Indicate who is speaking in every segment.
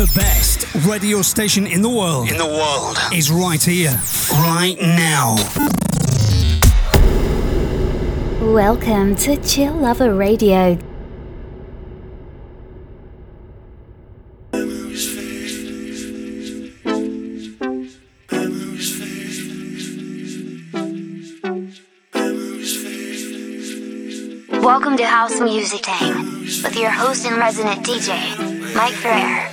Speaker 1: The best radio station in the world.
Speaker 2: In the world.
Speaker 1: Is right here.
Speaker 2: Right now.
Speaker 3: Welcome to Chill Lover Radio. Welcome to House Music Time with your host and resident DJ, Mike Ferrer.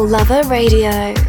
Speaker 2: Lover Radio.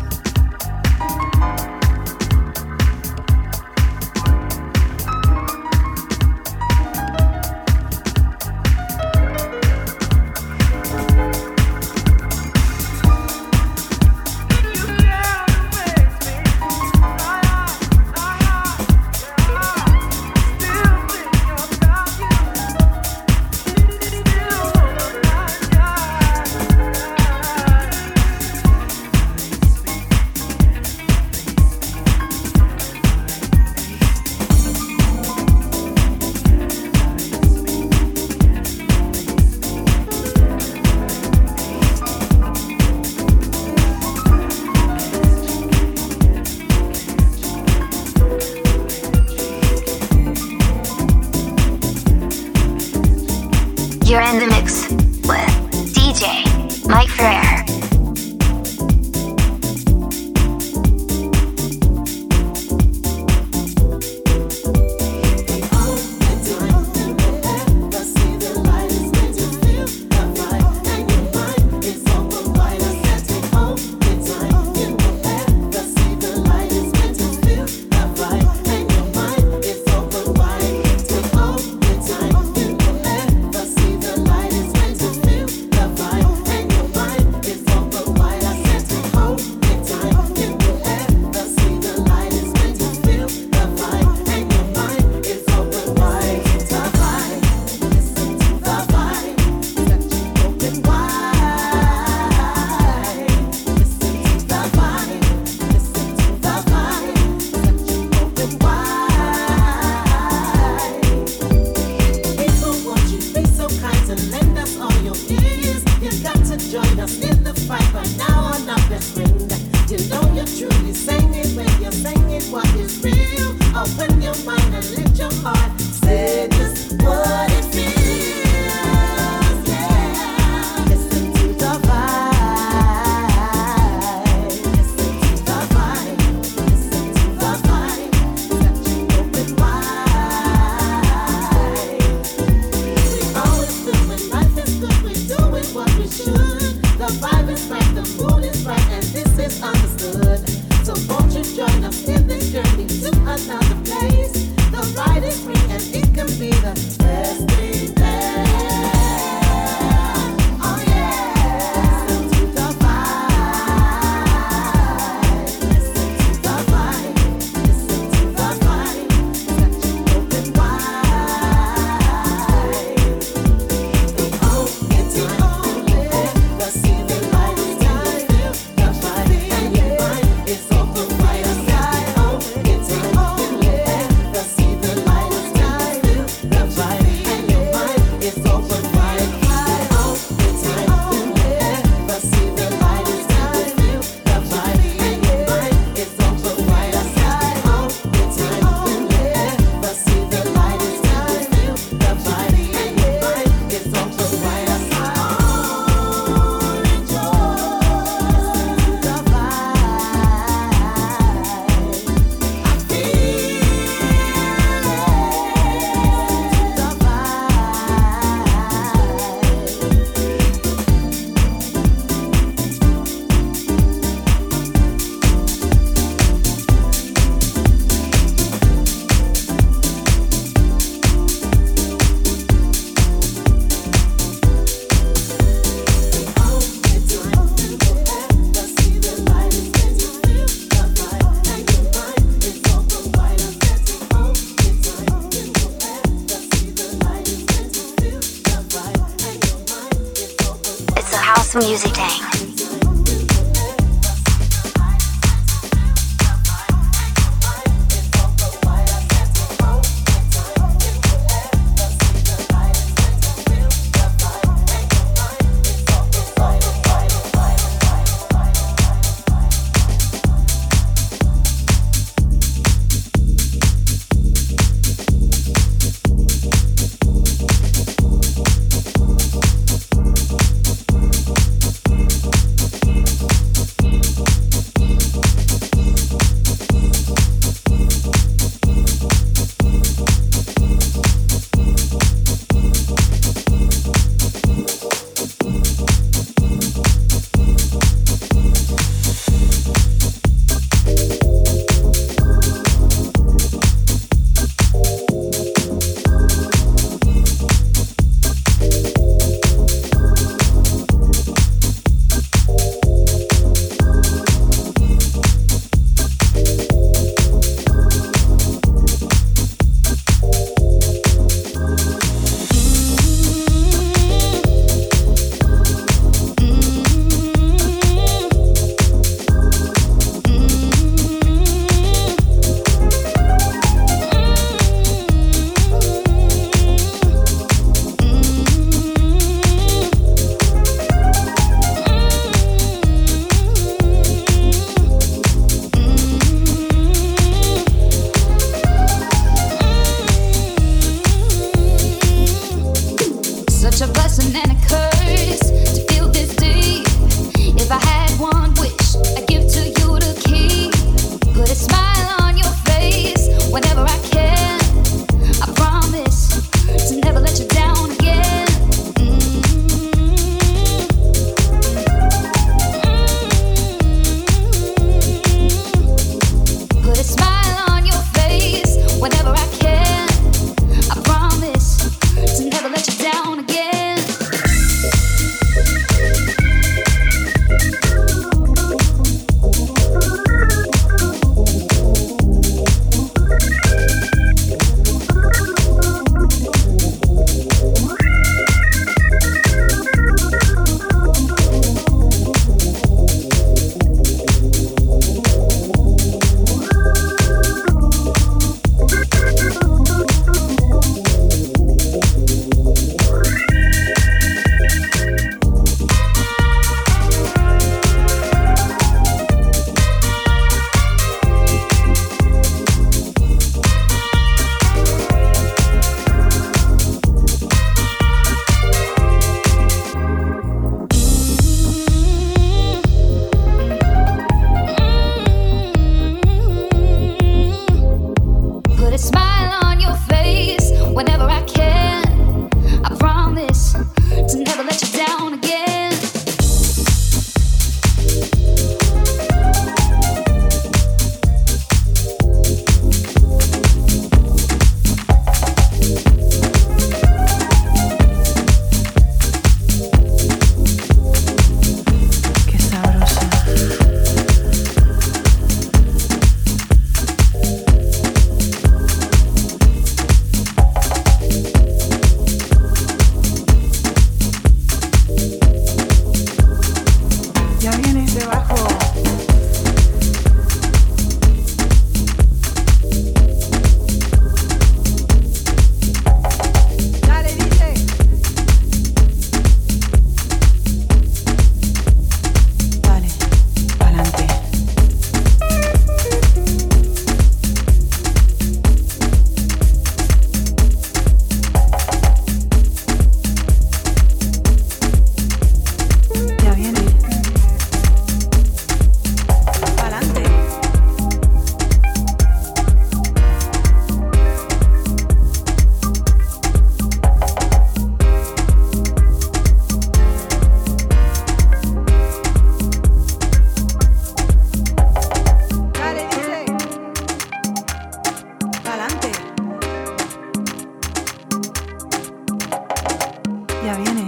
Speaker 3: Ya viene.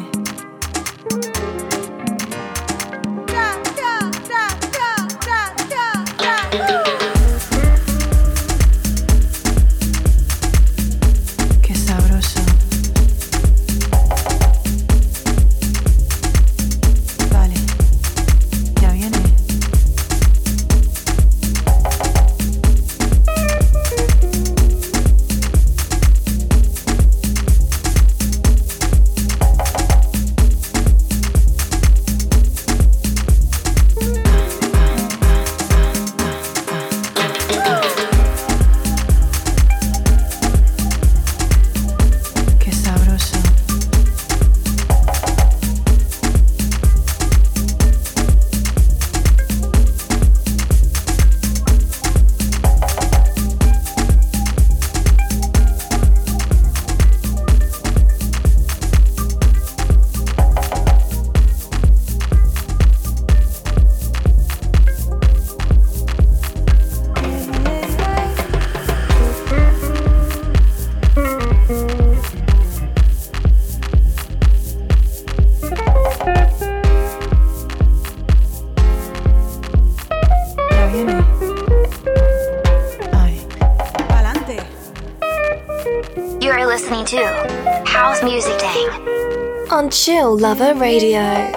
Speaker 4: Chill Lover Radio.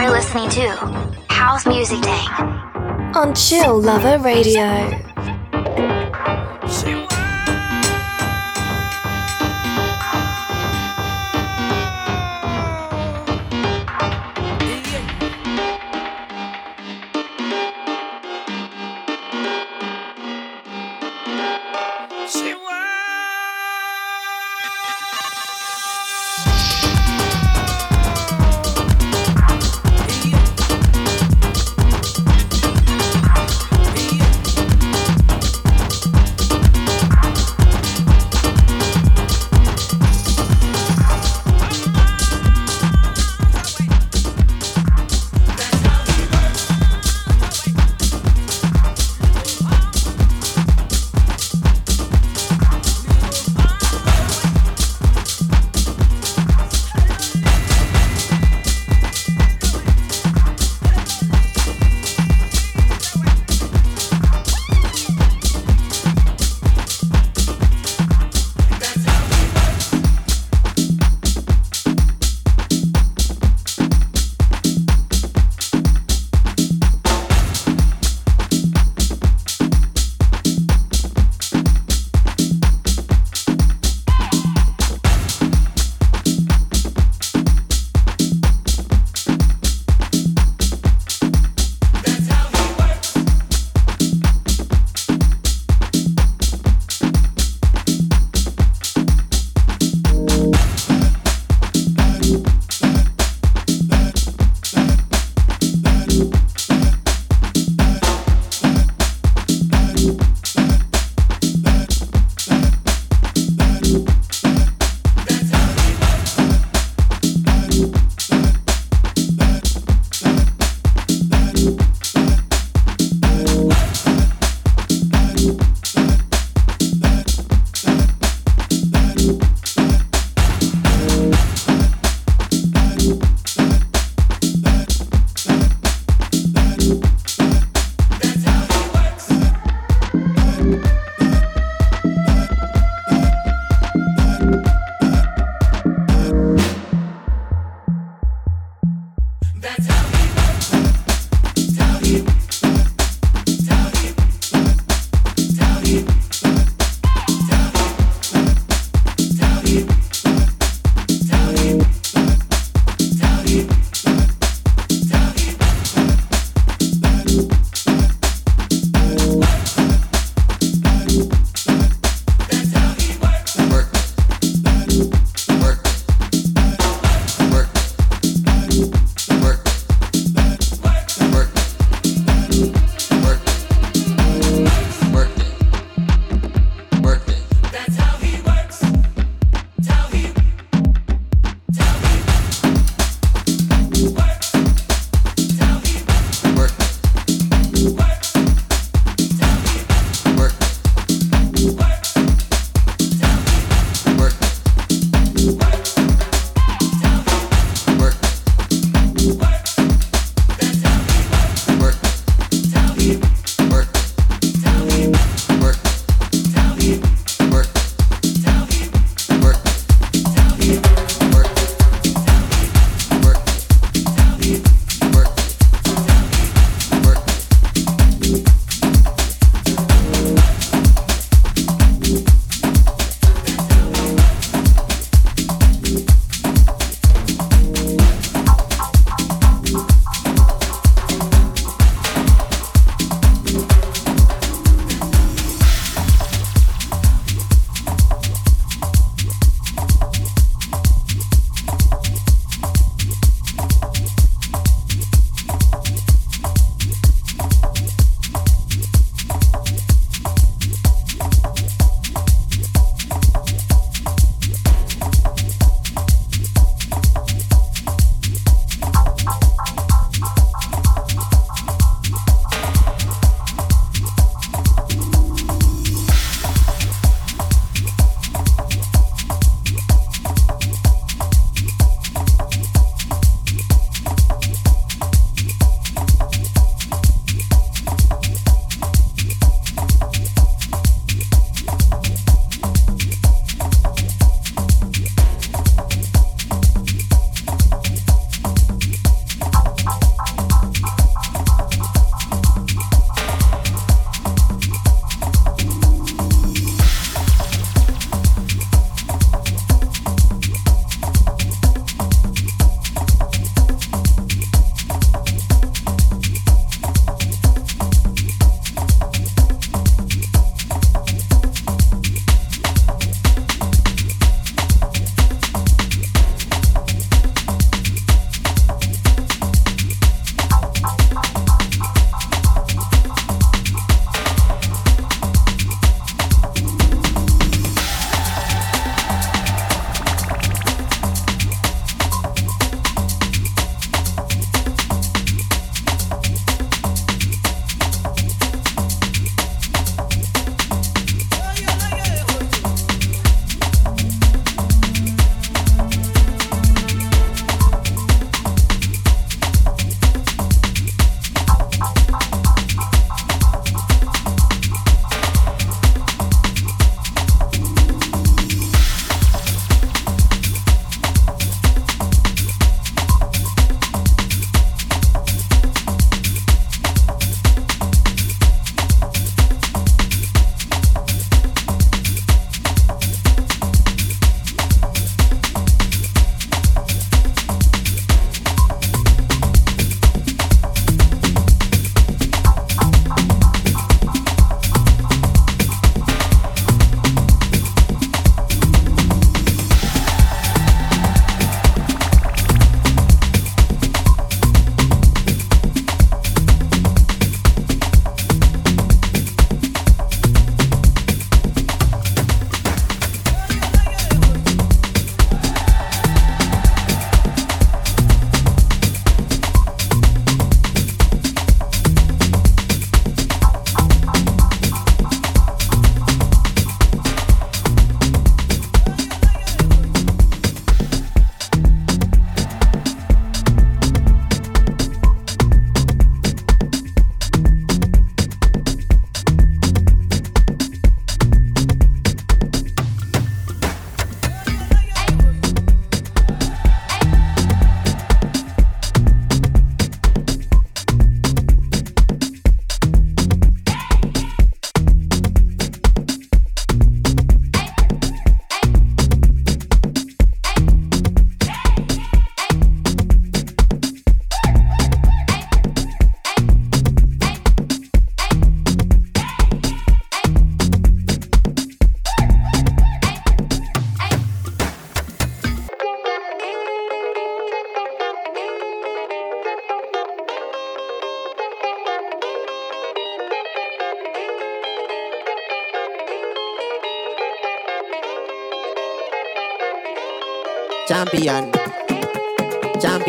Speaker 5: You're
Speaker 6: listening to House Music Day
Speaker 4: on Chill Lover Radio.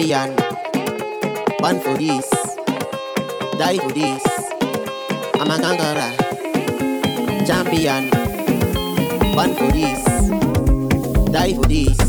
Speaker 7: Champion, born for this, die for this. I'm a conqueror. Champion, born for this, die for this.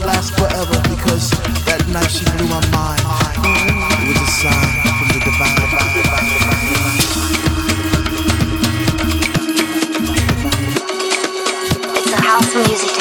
Speaker 8: last forever because that night she blew my mind. It was a
Speaker 9: sign from the divine. House music.